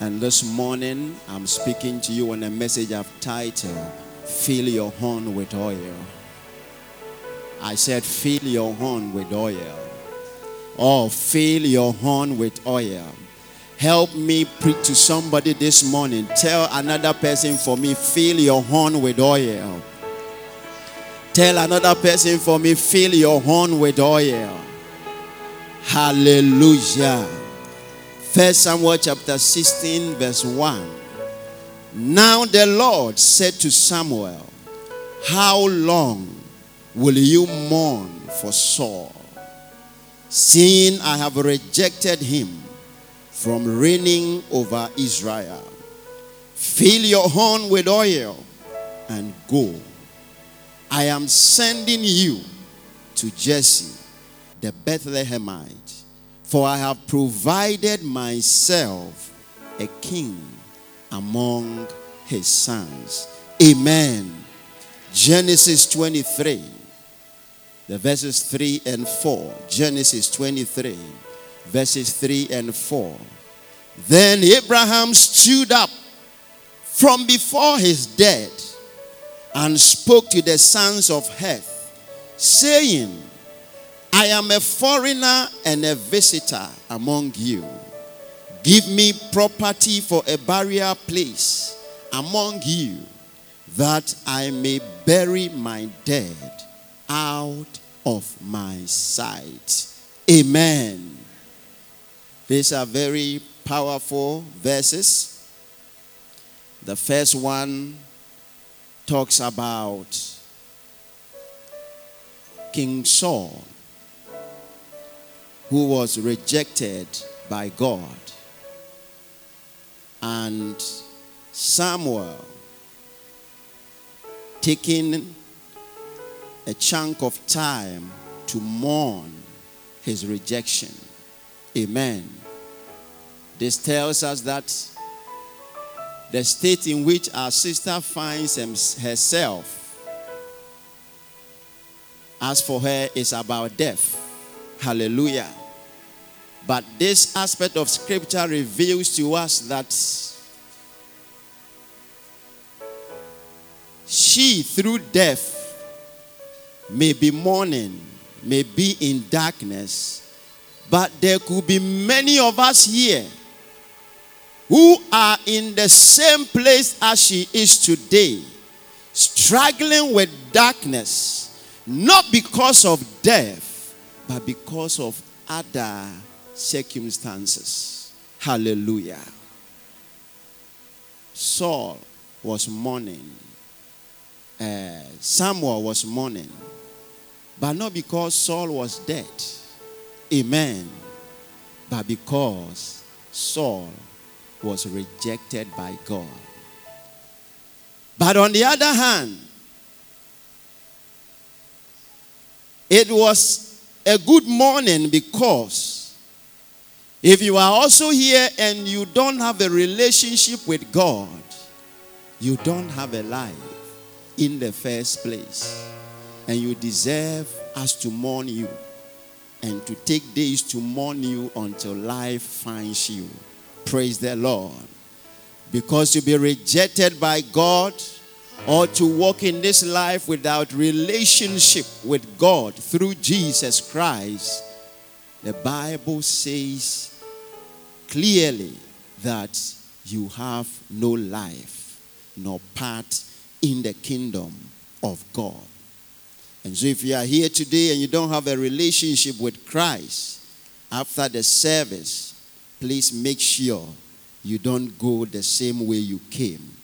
And this morning, I'm speaking to you on a message I've titled, Fill Your Horn with Oil. I said, Fill your horn with oil. Oh, fill your horn with oil. Help me preach to somebody this morning. Tell another person for me, fill your horn with oil. Tell another person for me, fill your horn with oil. Hallelujah. First Samuel chapter 16, verse 1. Now the Lord said to Samuel, How long will you mourn for Saul? Seeing I have rejected him from reigning over Israel. Fill your horn with oil and go. I am sending you to Jesse the Bethlehemite, for I have provided myself a king among his sons. Amen. Genesis 23, the verses 3 and 4. Genesis 23, verses 3 and 4. Then Abraham stood up from before his dead and spoke to the sons of Heth, saying, I am a foreigner and a visitor among you. Give me property for a burial place among you, that I may bury my dead out of my sight. Amen. These are very powerful verses. The first one talks about King Saul who was rejected by God. And Samuel taking a chunk of time to mourn his rejection. Amen. This tells us that the state in which our sister finds herself, as for her, is about death. Hallelujah. But this aspect of scripture reveals to us that she, through death, may be mourning, may be in darkness, but there could be many of us here who are in the same place as she is today, struggling with darkness, not because of death, but because of other circumstances. Hallelujah. Saul was mourning. Uh, Samuel was mourning. But not because Saul was dead. Amen. But because Saul was rejected by God. But on the other hand, it was a good morning because if you are also here and you don't have a relationship with God, you don't have a life in the first place. And you deserve us to mourn you and to take days to mourn you until life finds you. Praise the Lord. Because to be rejected by God or to walk in this life without relationship with God through Jesus Christ, the Bible says clearly that you have no life nor part in the kingdom of God. And so, if you are here today and you don't have a relationship with Christ after the service, please make sure you don't go the same way you came.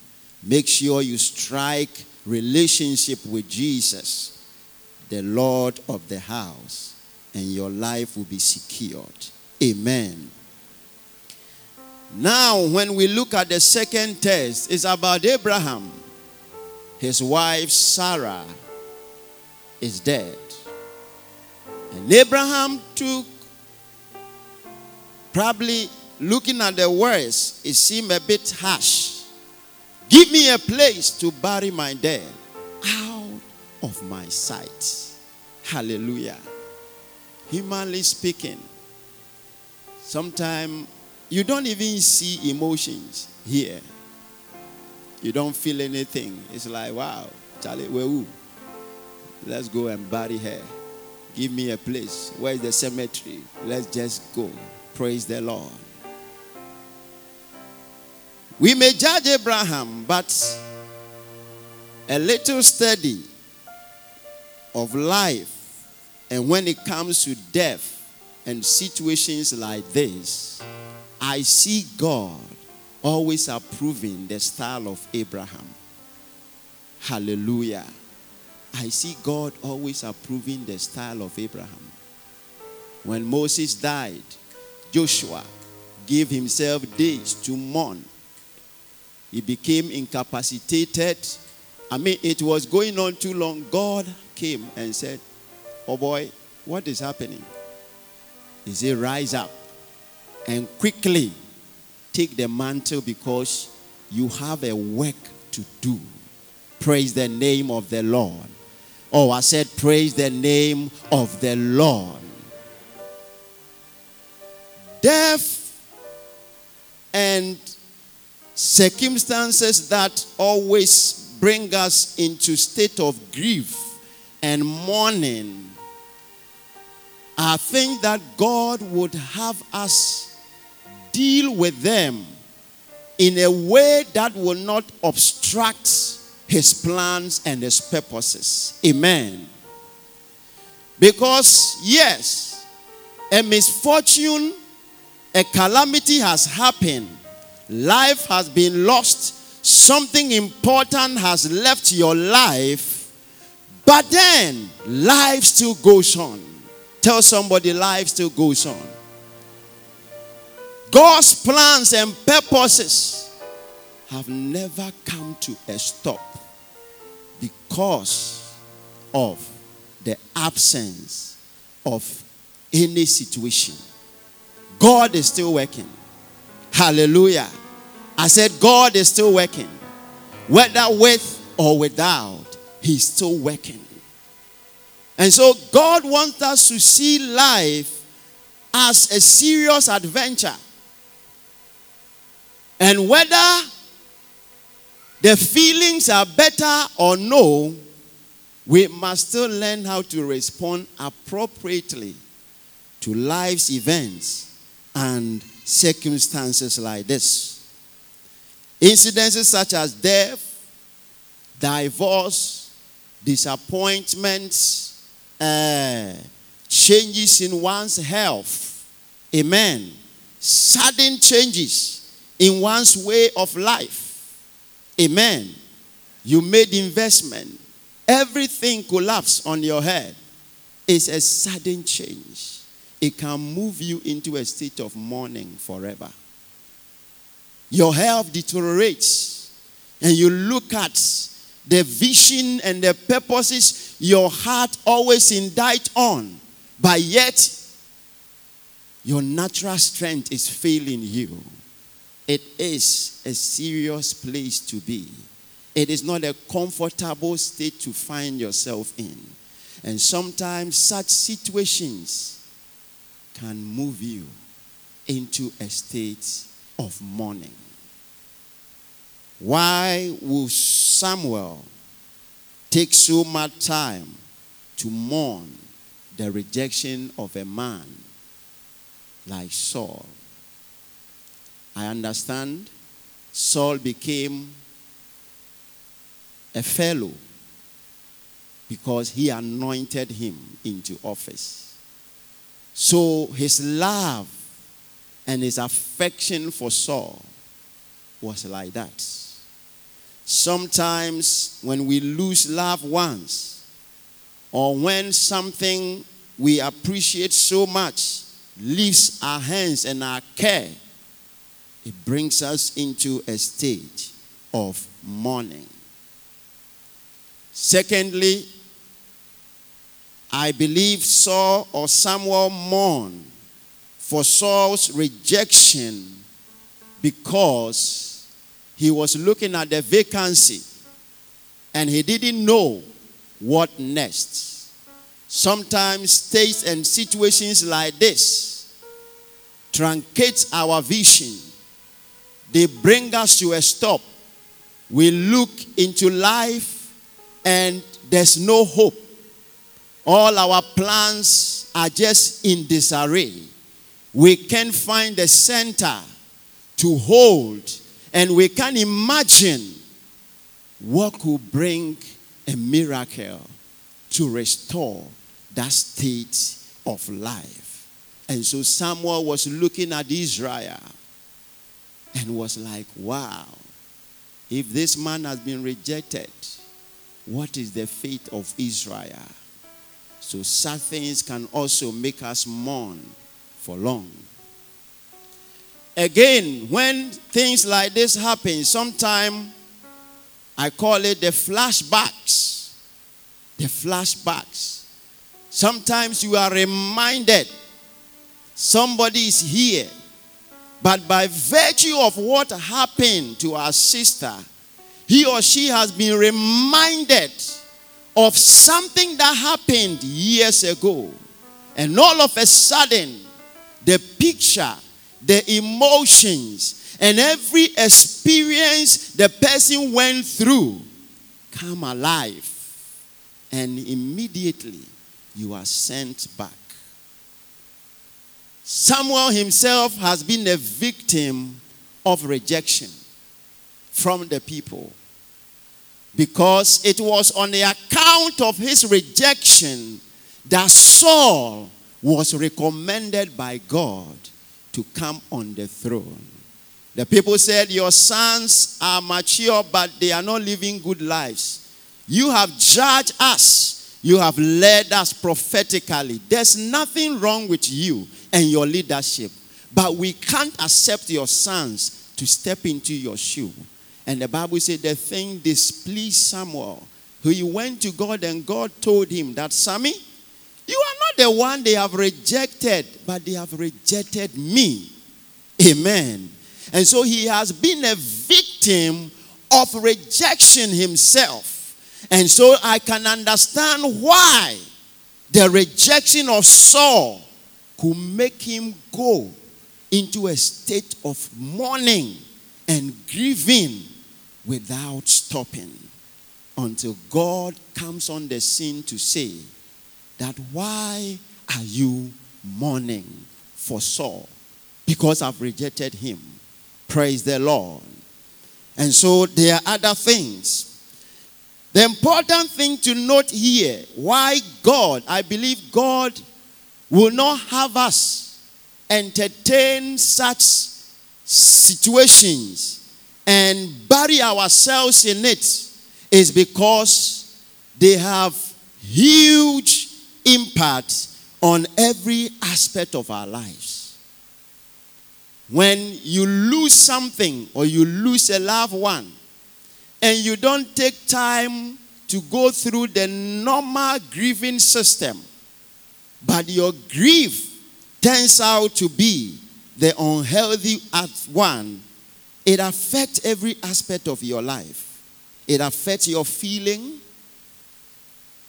Make sure you strike relationship with Jesus, the Lord of the house, and your life will be secured. Amen. Now, when we look at the second test, it's about Abraham. His wife Sarah is dead. And Abraham took Probably looking at the words, it seemed a bit harsh. Give me a place to bury my dead out of my sight. Hallelujah. Humanly speaking, sometimes You don't even see emotions here. You don't feel anything. It's like, wow, Charlie, where who? Let's go and bury her. Give me a place. Where's the cemetery? Let's just go. Praise the Lord. We may judge Abraham, but a little study of life and when it comes to death and situations like this, I see God always approving the style of Abraham. Hallelujah. I see God always approving the style of Abraham. When Moses died, Joshua gave himself days to mourn. He became incapacitated. I mean, it was going on too long. God came and said, Oh boy, what is happening? He said, Rise up and quickly take the mantle because you have a work to do. Praise the name of the Lord. Oh, I said, Praise the name of the Lord. Death and circumstances that always bring us into state of grief and mourning are things that God would have us deal with them in a way that will not obstruct his plans and his purposes. Amen. Because, yes, a misfortune, a calamity has happened, life has been lost, something important has left your life, but then life still goes on. Tell somebody life still goes on. God's plans and purposes have never come to a stop because of the absence of any situation. God is still working. Hallelujah. I said, God is still working. Whether with or without, He's still working. And so, God wants us to see life as a serious adventure. And whether the feelings are better or no, we must still learn how to respond appropriately to life's events and circumstances like this. Incidences such as death, divorce, disappointments, uh, changes in one's health, amen, sudden changes in one's way of life Amen. You made investment. Everything collapsed on your head. It's a sudden change. It can move you into a state of mourning forever. Your health deteriorates, and you look at the vision and the purposes your heart always indict on, but yet your natural strength is failing you. It is a serious place to be. It is not a comfortable state to find yourself in. And sometimes such situations can move you into a state of mourning. Why will Samuel take so much time to mourn the rejection of a man like Saul? I understand Saul became a fellow because he anointed him into office. So his love and his affection for Saul was like that. Sometimes when we lose loved ones, or when something we appreciate so much leaves our hands and our care, it brings us into a stage of mourning. Secondly, I believe Saul or Samuel mourned for Saul's rejection because he was looking at the vacancy and he didn't know what next. Sometimes states and situations like this truncate our vision. They bring us to a stop. We look into life and there's no hope. All our plans are just in disarray. We can't find a center to hold, and we can imagine what could bring a miracle to restore that state of life. And so Samuel was looking at Israel and was like, wow, if this man has been rejected, what is the fate of Israel? Sad things can also make us mourn for long. Again, when things like this happen, sometimes I call it the flashbacks. The flashbacks. Sometimes you are reminded somebody is here, but by virtue of what happened to our sister, he or she has been reminded of something that happened years ago. And all of a sudden, the picture, the emotions, and every experience the person went through come alive. And immediately you are sent back. Samuel himself has been a victim of rejection from the people because it was on the account of his rejection that Saul was recommended by God to come on the throne. The people said, Your sons are mature, but they are not living good lives. You have judged us, you have led us prophetically. There's nothing wrong with you and your leadership, but we can't accept your sons to step into your shoe. And the Bible said the thing displeased Samuel. He went to God and God told him that, Sammy, you are not the one they have rejected, but they have rejected me. Amen. And so he has been a victim of rejection himself. And so I can understand why the rejection of Saul could make him go into a state of mourning and grieving without stopping until God comes on the scene to say that why are you mourning for Saul? Because I've rejected him. Praise the Lord. And so there are other things. The important thing to note here why God, I believe God will not have us entertain such situations and bury ourselves in it is because they have huge impact on every aspect of our lives. When you lose something or you lose a loved one and you don't take time to go through the normal grieving system, but your grief turns out to be the unhealthy one it affects every aspect of your life. It affects your feeling.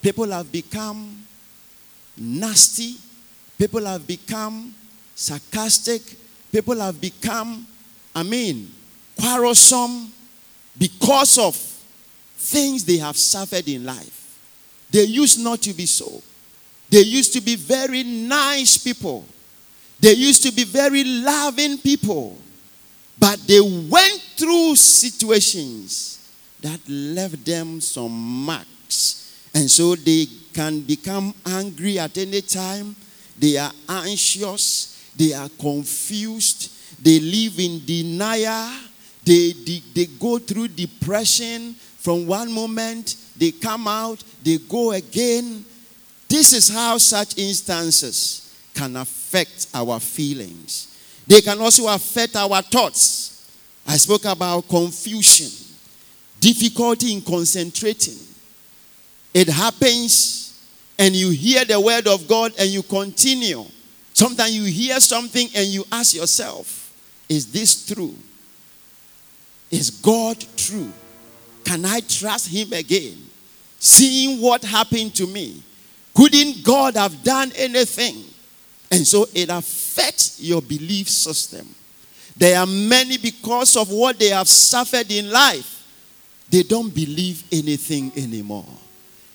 People have become nasty. People have become sarcastic. People have become, I mean, quarrelsome because of things they have suffered in life. They used not to be so. They used to be very nice people. They used to be very loving people. But they went through situations that left them some marks. And so they can become angry at any time. They are anxious. They are confused. They live in denial. They, they, they go through depression. From one moment, they come out, they go again. This is how such instances can affect our feelings. They can also affect our thoughts. I spoke about confusion, difficulty in concentrating. It happens, and you hear the word of God and you continue. Sometimes you hear something and you ask yourself, Is this true? Is God true? Can I trust Him again? Seeing what happened to me, couldn't God have done anything? And so it affects your belief system. There are many because of what they have suffered in life, they don't believe anything anymore.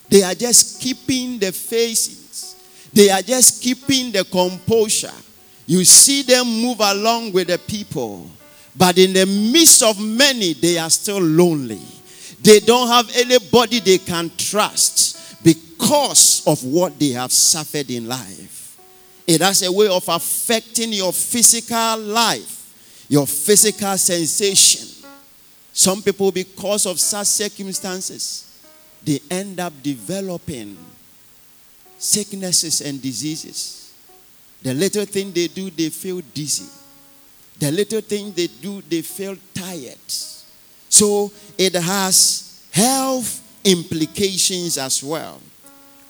They are just keeping the faces, they are just keeping the composure. You see them move along with the people, but in the midst of many, they are still lonely. They don't have anybody they can trust because of what they have suffered in life. It has a way of affecting your physical life, your physical sensation. Some people, because of such circumstances, they end up developing sicknesses and diseases. The little thing they do, they feel dizzy. The little thing they do, they feel tired. So it has health implications as well.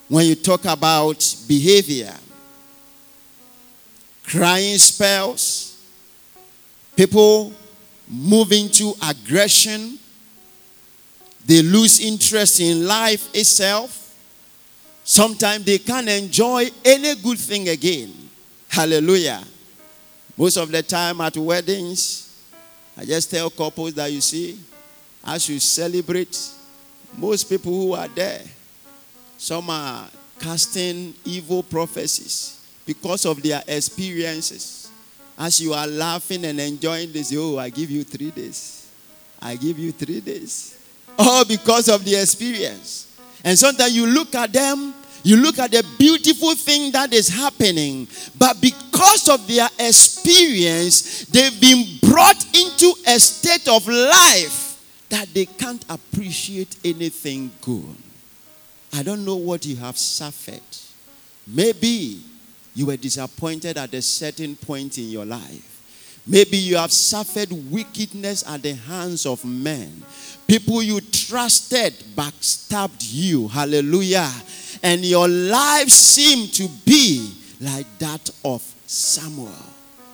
When you talk about behavior, crying spells, people moving to aggression, they lose interest in life itself. Sometimes they can't enjoy any good thing again. Hallelujah. Most of the time at weddings, I just tell couples that you see, as you celebrate, most people who are there, some are casting evil prophecies because of their experiences. As you are laughing and enjoying this, oh, I give you three days. I give you three days. All because of the experience. And sometimes you look at them you look at the beautiful thing that is happening, but because of their experience, they've been brought into a state of life that they can't appreciate anything good. I don't know what you have suffered. Maybe you were disappointed at a certain point in your life. Maybe you have suffered wickedness at the hands of men. People you trusted backstabbed you. Hallelujah and your life seemed to be like that of Samuel.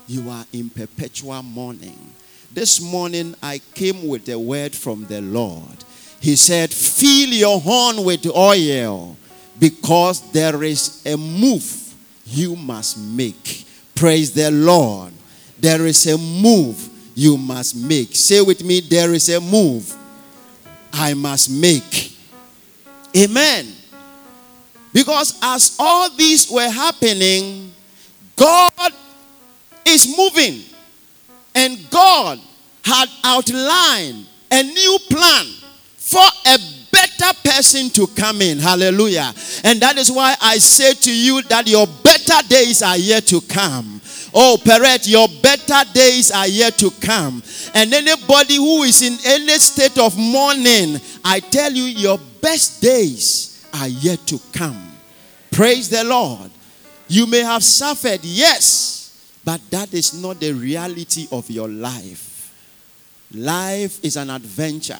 You are in perpetual mourning. This morning I came with a word from the Lord. He said, Fill your horn with oil because there is a move you must make. Praise the Lord. There is a move you must make. Say with me, there is a move I must make. Amen. Because as all these were happening, God is moving. And God had outlined a new plan for a better person to come in. Hallelujah. And that is why I say to you that your better days are yet to come. Oh, Perret, your better days are yet to come. And anybody who is in any state of mourning, I tell you, your best days are yet to come. Praise the Lord. You may have suffered, yes, but that is not the reality of your life. Life is an adventure.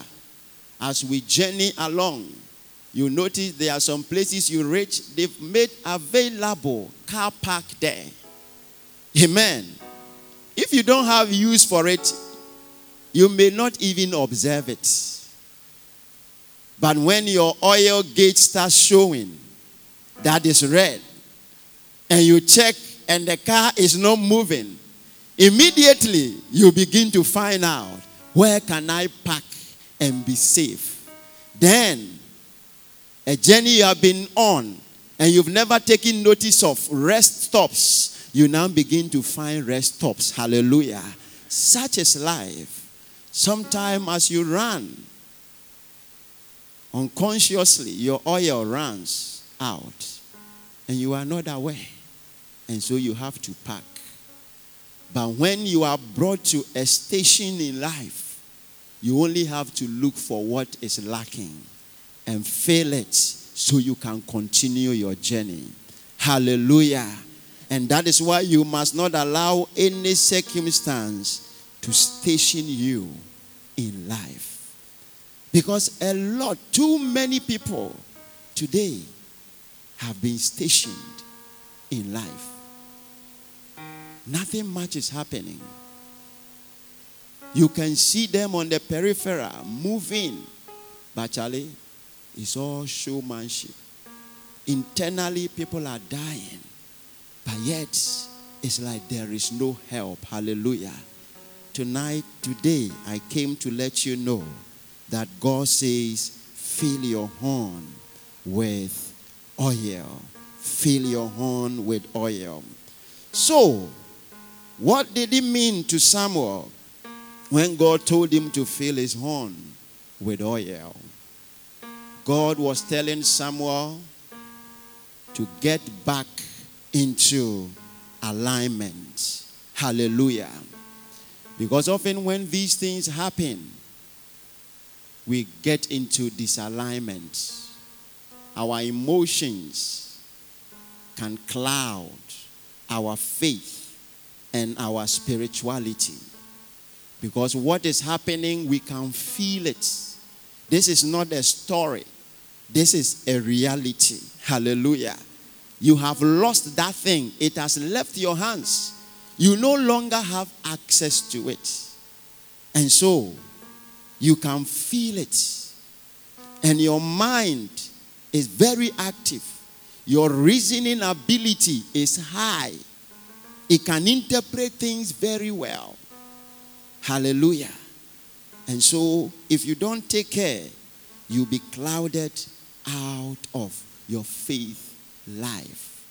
As we journey along, you notice there are some places you reach, they've made available car park there. Amen. If you don't have use for it, you may not even observe it. But when your oil gauge starts showing that is red, and you check and the car is not moving, immediately you begin to find out where can I park and be safe. Then, a journey you have been on and you've never taken notice of rest stops, you now begin to find rest stops. Hallelujah. Such is life. Sometime as you run, unconsciously your oil runs out and you are not aware. And so you have to pack. But when you are brought to a station in life, you only have to look for what is lacking and fill it so you can continue your journey. Hallelujah. And that is why you must not allow any circumstance to station you in life. Because a lot, too many people today have been stationed in life. Nothing much is happening. You can see them on the peripheral moving, but Charlie, it's all showmanship. Internally, people are dying. But yet, it's like there is no help. Hallelujah. Tonight, today, I came to let you know that God says, fill your horn with oil. Fill your horn with oil. So, what did it mean to Samuel when God told him to fill his horn with oil? God was telling Samuel to get back into alignment. Hallelujah. Because often when these things happen, we get into disalignment. Our emotions can cloud our faith and our spirituality. Because what is happening, we can feel it. This is not a story, this is a reality. Hallelujah. You have lost that thing, it has left your hands. You no longer have access to it. And so, you can feel it. And your mind is very active. Your reasoning ability is high. It can interpret things very well. Hallelujah. And so, if you don't take care, you'll be clouded out of your faith life.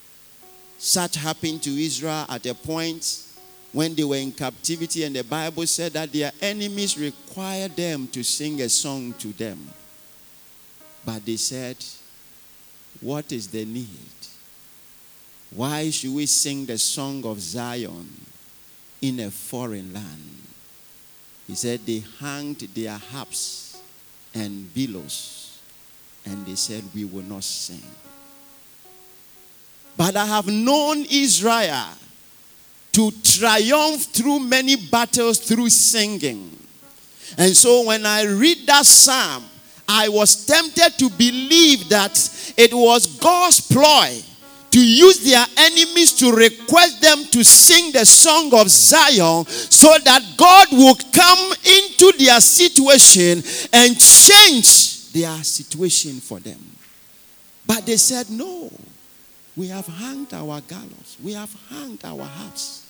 Such happened to Israel at a point when they were in captivity, and the Bible said that their enemies required them to sing a song to them. But they said, What is the need? Why should we sing the song of Zion in a foreign land? He said they hanged their harps and billows, and they said, We will not sing. But I have known Israel to triumph through many battles through singing. And so when I read that psalm, I was tempted to believe that it was God's ploy to use their enemies to request them to sing the song of Zion so that God will come into their situation and change their situation for them. But they said, No, we have hanged our gallows, we have hanged our harps.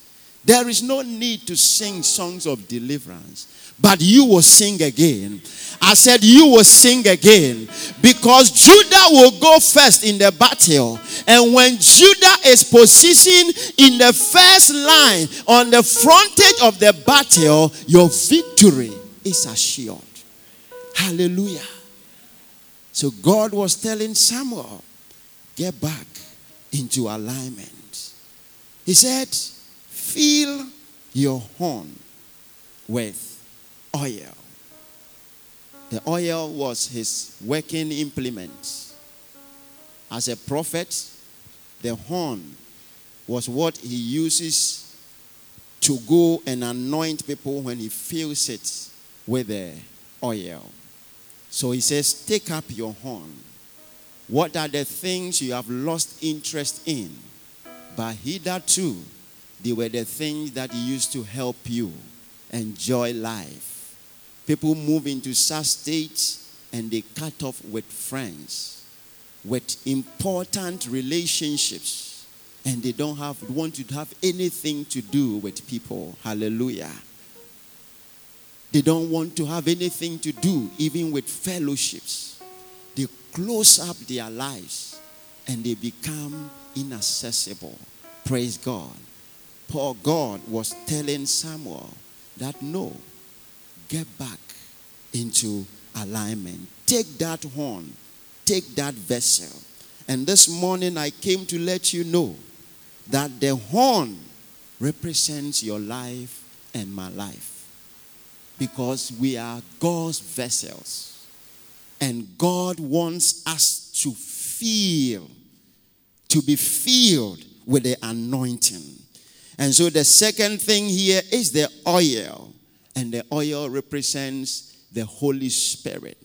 There is no need to sing songs of deliverance but you will sing again. I said, You will sing again because Judah will go first in the battle. And when Judah is positioned in the first line on the frontage of the battle, your victory is assured. Hallelujah. So God was telling Samuel, Get back into alignment. He said, Fill your horn with oil. The oil was his working implement. As a prophet, the horn was what he uses to go and anoint people when he fills it with the oil. So he says, Take up your horn. What are the things you have lost interest in? But hitherto, they were the things that used to help you enjoy life. People move into such states and they cut off with friends, with important relationships, and they don't have want to have anything to do with people. Hallelujah. They don't want to have anything to do even with fellowships. They close up their lives and they become inaccessible. Praise God. Poor God was telling Samuel that no, get back into alignment. Take that horn, take that vessel. And this morning I came to let you know that the horn represents your life and my life. Because we are God's vessels. And God wants us to feel, to be filled with the anointing. And so the second thing here is the oil and the oil represents the Holy Spirit.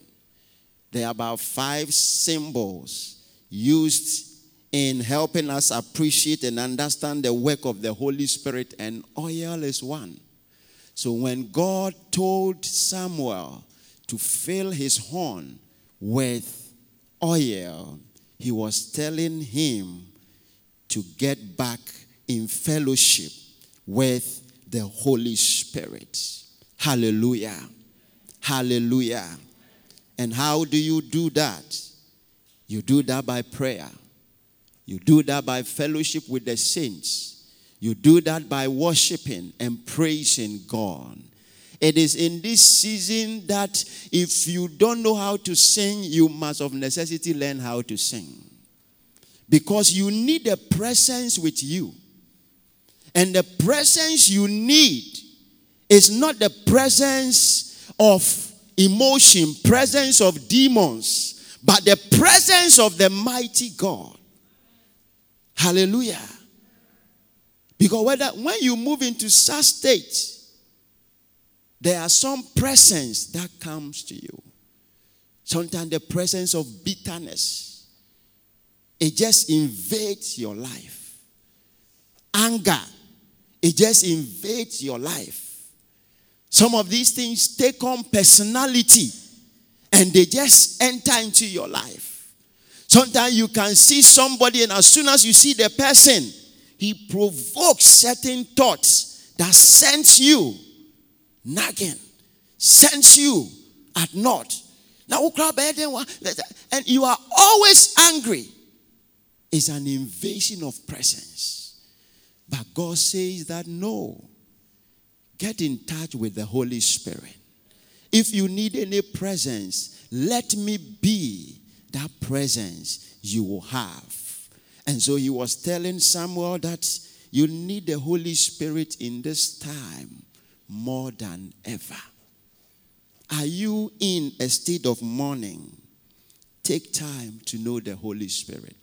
There are about five symbols used in helping us appreciate and understand the work of the Holy Spirit, and oil is one. So when God told Samuel to fill his horn with oil, he was telling him to get back in fellowship with the Holy Spirit. Hallelujah. Hallelujah. And how do you do that? You do that by prayer. You do that by fellowship with the saints. You do that by worshiping and praising God. It is in this season that if you don't know how to sing, you must of necessity learn how to sing. Because you need a presence with you. And the presence you need is not the presence of emotion, presence of demons, but the presence of the mighty God. Hallelujah. Because whether, when you move into such state, there are some presence that comes to you. Sometimes the presence of bitterness. It just invades your life. Anger it just invades your life. Some of these things take on personality and they just enter into your life. Sometimes you can see somebody, and as soon as you see the person, he provokes certain thoughts that sends you nagging, sends you at naught. Now, and you are always angry. It's an invasion of presence. God says that no. Get in touch with the Holy Spirit. If you need any presence, let me be that presence you will have. And so he was telling Samuel that you need the Holy Spirit in this time more than ever. Are you in a state of mourning? Take time to know the Holy Spirit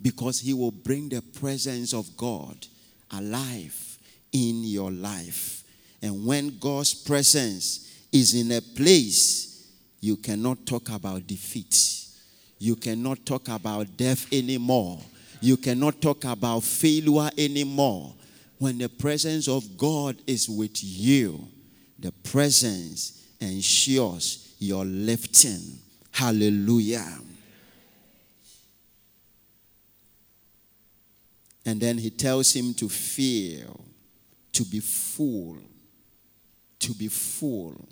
because he will bring the presence of God alive in your life. And when God's presence is in a place, you cannot talk about defeat. You cannot talk about death anymore. You cannot talk about failure anymore. When the presence of God is with you, the presence ensures your lifting. Hallelujah. And then he tells him to feel, to be full, to be full.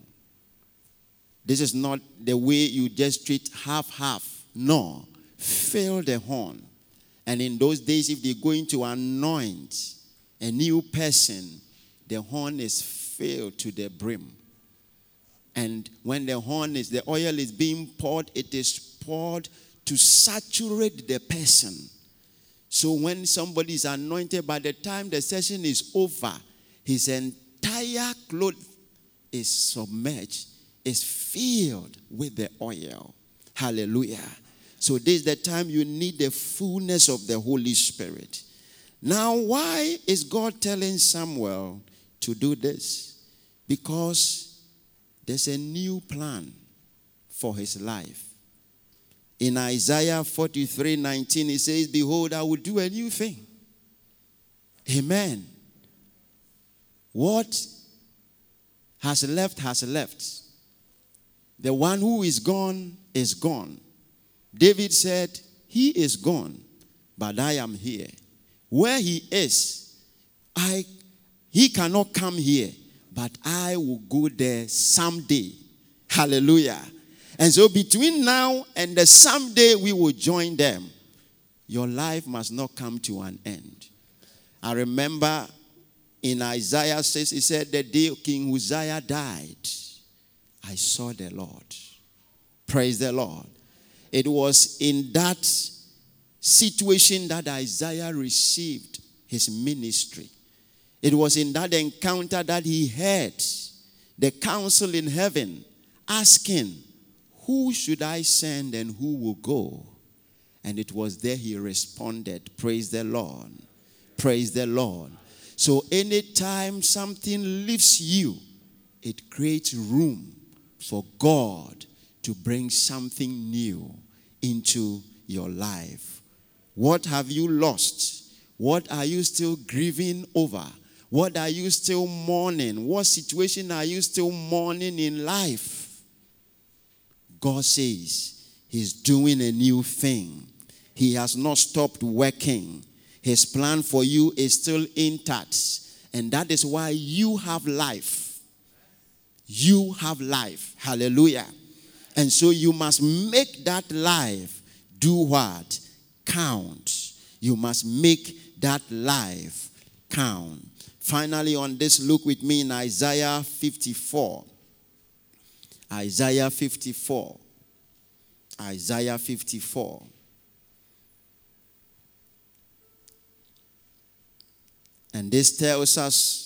This is not the way you just treat half half. No, fill the horn. And in those days, if they're going to anoint a new person, the horn is filled to the brim. And when the horn is, the oil is being poured, it is poured to saturate the person so when somebody is anointed, by the time the session is over, his entire cloth is submerged, is filled with the oil. Hallelujah. So this is the time you need the fullness of the Holy Spirit. Now, why is God telling Samuel to do this? Because there's a new plan for his life. In Isaiah 43 19, it says, Behold, I will do a new thing. Amen. What has left has left. The one who is gone is gone. David said, He is gone, but I am here. Where he is, I he cannot come here, but I will go there someday. Hallelujah. And so between now and the someday we will join them, your life must not come to an end. I remember in Isaiah says he said the day King Uzziah died, I saw the Lord. Praise the Lord. It was in that situation that Isaiah received his ministry. It was in that encounter that he heard the council in heaven asking, who should I send and who will go? And it was there he responded, Praise the Lord. Praise the Lord. So anytime something lifts you, it creates room for God to bring something new into your life. What have you lost? What are you still grieving over? What are you still mourning? What situation are you still mourning in life? God says He's doing a new thing. He has not stopped working. His plan for you is still intact. And that is why you have life. You have life. Hallelujah. And so you must make that life do what? Count. You must make that life count. Finally, on this, look with me in Isaiah 54. Isaiah 54. Isaiah 54. And this tells us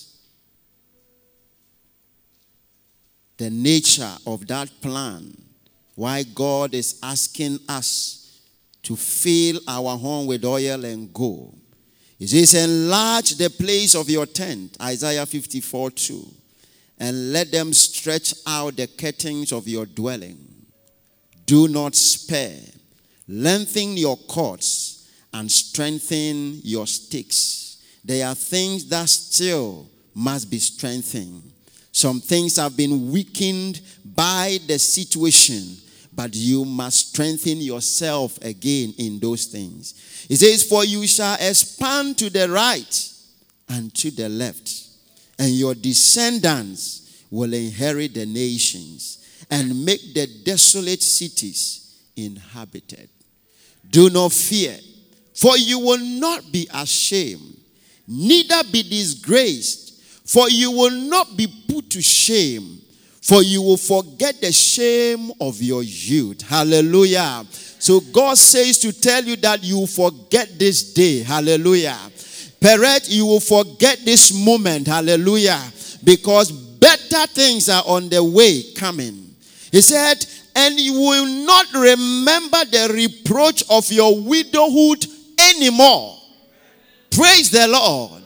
the nature of that plan, why God is asking us to fill our home with oil and gold. He says, Enlarge the place of your tent, Isaiah 54 2, and let them stretch out the curtains of your dwelling. Do not spare. Lengthen your cords and strengthen your sticks. There are things that still must be strengthened. Some things have been weakened by the situation but you must strengthen yourself again in those things. He says, For you shall expand to the right and to the left, and your descendants will inherit the nations and make the desolate cities inhabited. Do not fear, for you will not be ashamed, neither be disgraced, for you will not be put to shame for you will forget the shame of your youth. Hallelujah. So God says to tell you that you forget this day. Hallelujah. Peret, you will forget this moment. Hallelujah. Because better things are on the way coming. He said, and you will not remember the reproach of your widowhood anymore. Praise the Lord.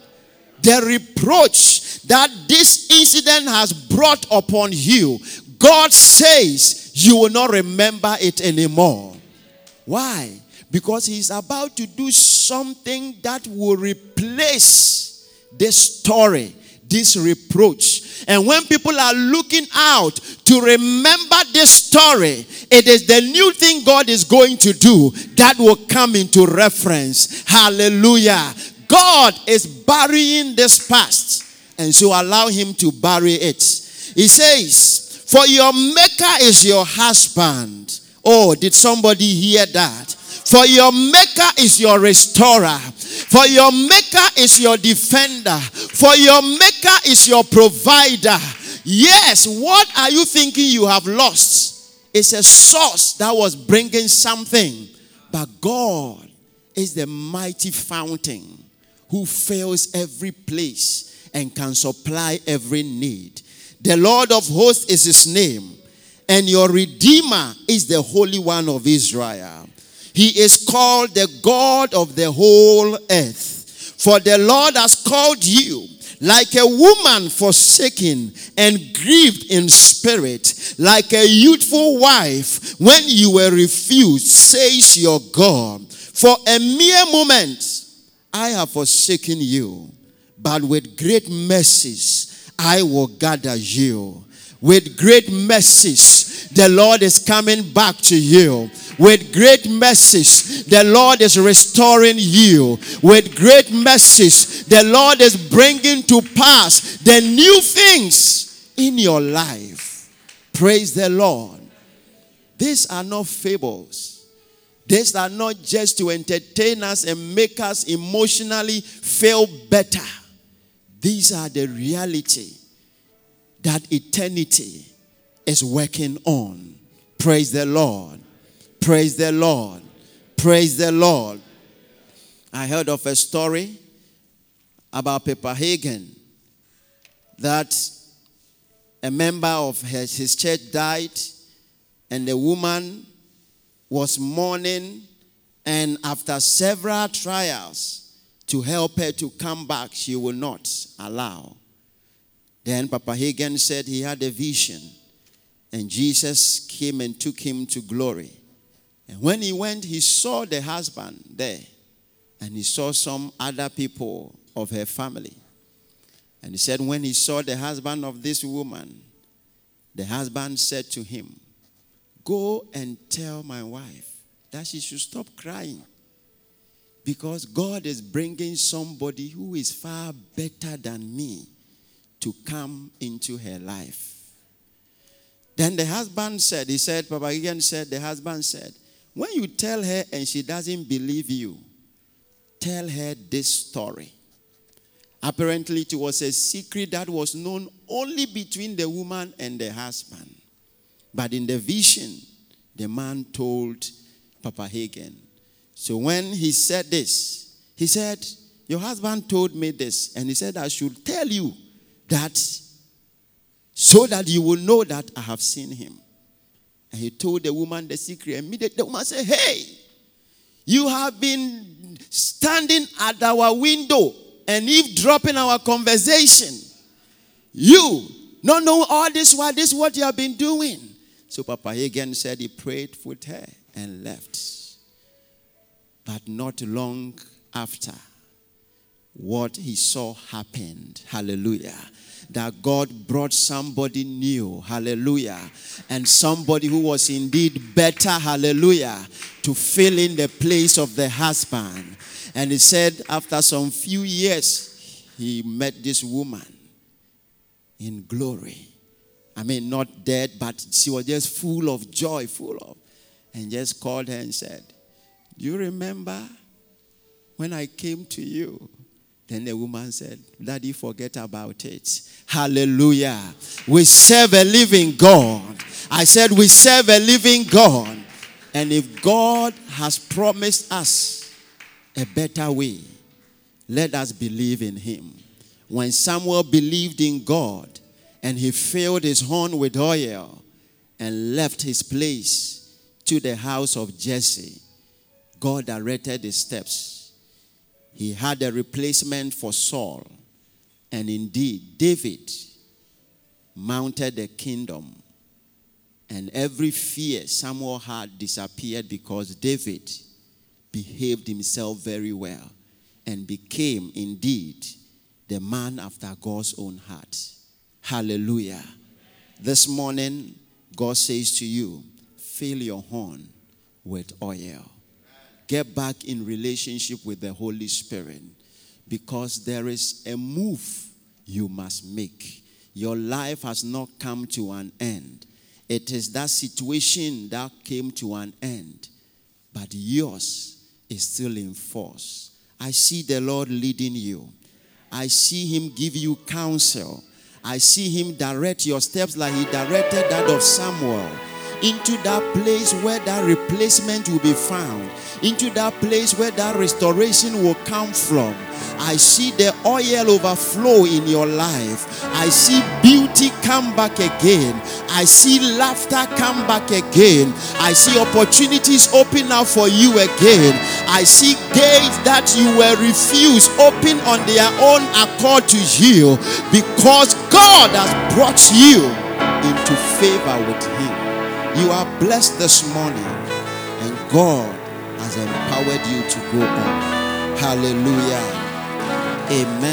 The reproach that this incident has brought upon you, God says you will not remember it anymore. Why? Because He's about to do something that will replace this story, this reproach. And when people are looking out to remember this story, it is the new thing God is going to do that will come into reference. Hallelujah. God is burying this past and so allow him to bury it. He says, For your maker is your husband. Oh, did somebody hear that? For your maker is your restorer. For your maker is your defender. For your maker is your provider. Yes, what are you thinking you have lost? It's a source that was bringing something. But God is the mighty fountain who fills every place and can supply every need. The Lord of hosts is his name, and your Redeemer is the Holy One of Israel. He is called the God of the whole earth. For the Lord has called you like a woman forsaken and grieved in spirit, like a youthful wife when you were refused, says your God. For a mere moment I have forsaken you but with great mercies I will gather you. With great mercies, the Lord is coming back to you. With great mercies, the Lord is restoring you. With great mercies, the Lord is bringing to pass the new things in your life. Praise the Lord. These are not fables. These are not just to entertain us and make us emotionally feel better. These are the reality that eternity is working on. Praise the Lord. Praise the Lord. Praise the Lord. I heard of a story about Papa Hagin that a member of his, his church died and the woman was mourning and after several trials to help her to come back, she will not allow. Then Papa Hagin said he had a vision, and Jesus came and took him to glory. And when he went, he saw the husband there, and he saw some other people of her family. And he said, when he saw the husband of this woman, the husband said to him, Go and tell my wife that she should stop crying Because God is bringing somebody who is far better than me to come into her life. Then the husband said, he said, Papa Hagin said, the husband said, when you tell her and she doesn't believe you, tell her this story. Apparently, it was a secret that was known only between the woman and the husband. But in the vision, the man told Papa Hagin. So when he said this, he said, Your husband told me this, and he said, I should tell you that so that you will know that I have seen him. And he told the woman the secret. Immediately, the woman said, Hey, you have been standing at our window and eavesdropping our conversation. You not know all this while this is what you have been doing. So Papa Hagin said he prayed with her and left. But not long after, what he saw happened. Hallelujah that God brought somebody new, hallelujah, and somebody who was indeed better, hallelujah, to fill in the place of the husband. And he said, after some few years, he met this woman in glory. I mean, not dead, but she was just full of joy, full of, and just called her and said, Do you remember when I came to you? Then the woman said, Daddy, forget about it. Hallelujah. We serve a living God. I said, We serve a living God. And if God has promised us a better way, let us believe in Him. When Samuel believed in God and he filled his horn with oil and left his place to the house of Jesse, God directed his steps he had a replacement for Saul. And indeed, David mounted the kingdom. And every fear Samuel had disappeared because David behaved himself very well and became indeed the man after God's own heart. Hallelujah. This morning, God says to you, fill your horn with oil. Get back in relationship with the Holy Spirit because there is a move you must make. Your life has not come to an end. It is that situation that came to an end, but yours is still in force. I see the Lord leading you. I see Him give you counsel. I see Him direct your steps like He directed that of Samuel into that place where that replacement will be found, into that place where that restoration will come from. I see the oil overflow in your life. I see beauty come back again. I see laughter come back again. I see opportunities open up for you again. I see gates that you were refused open on their own accord to you because God has brought you into favor with Him. You are blessed this morning, and God has empowered you to go on. Hallelujah. Amen.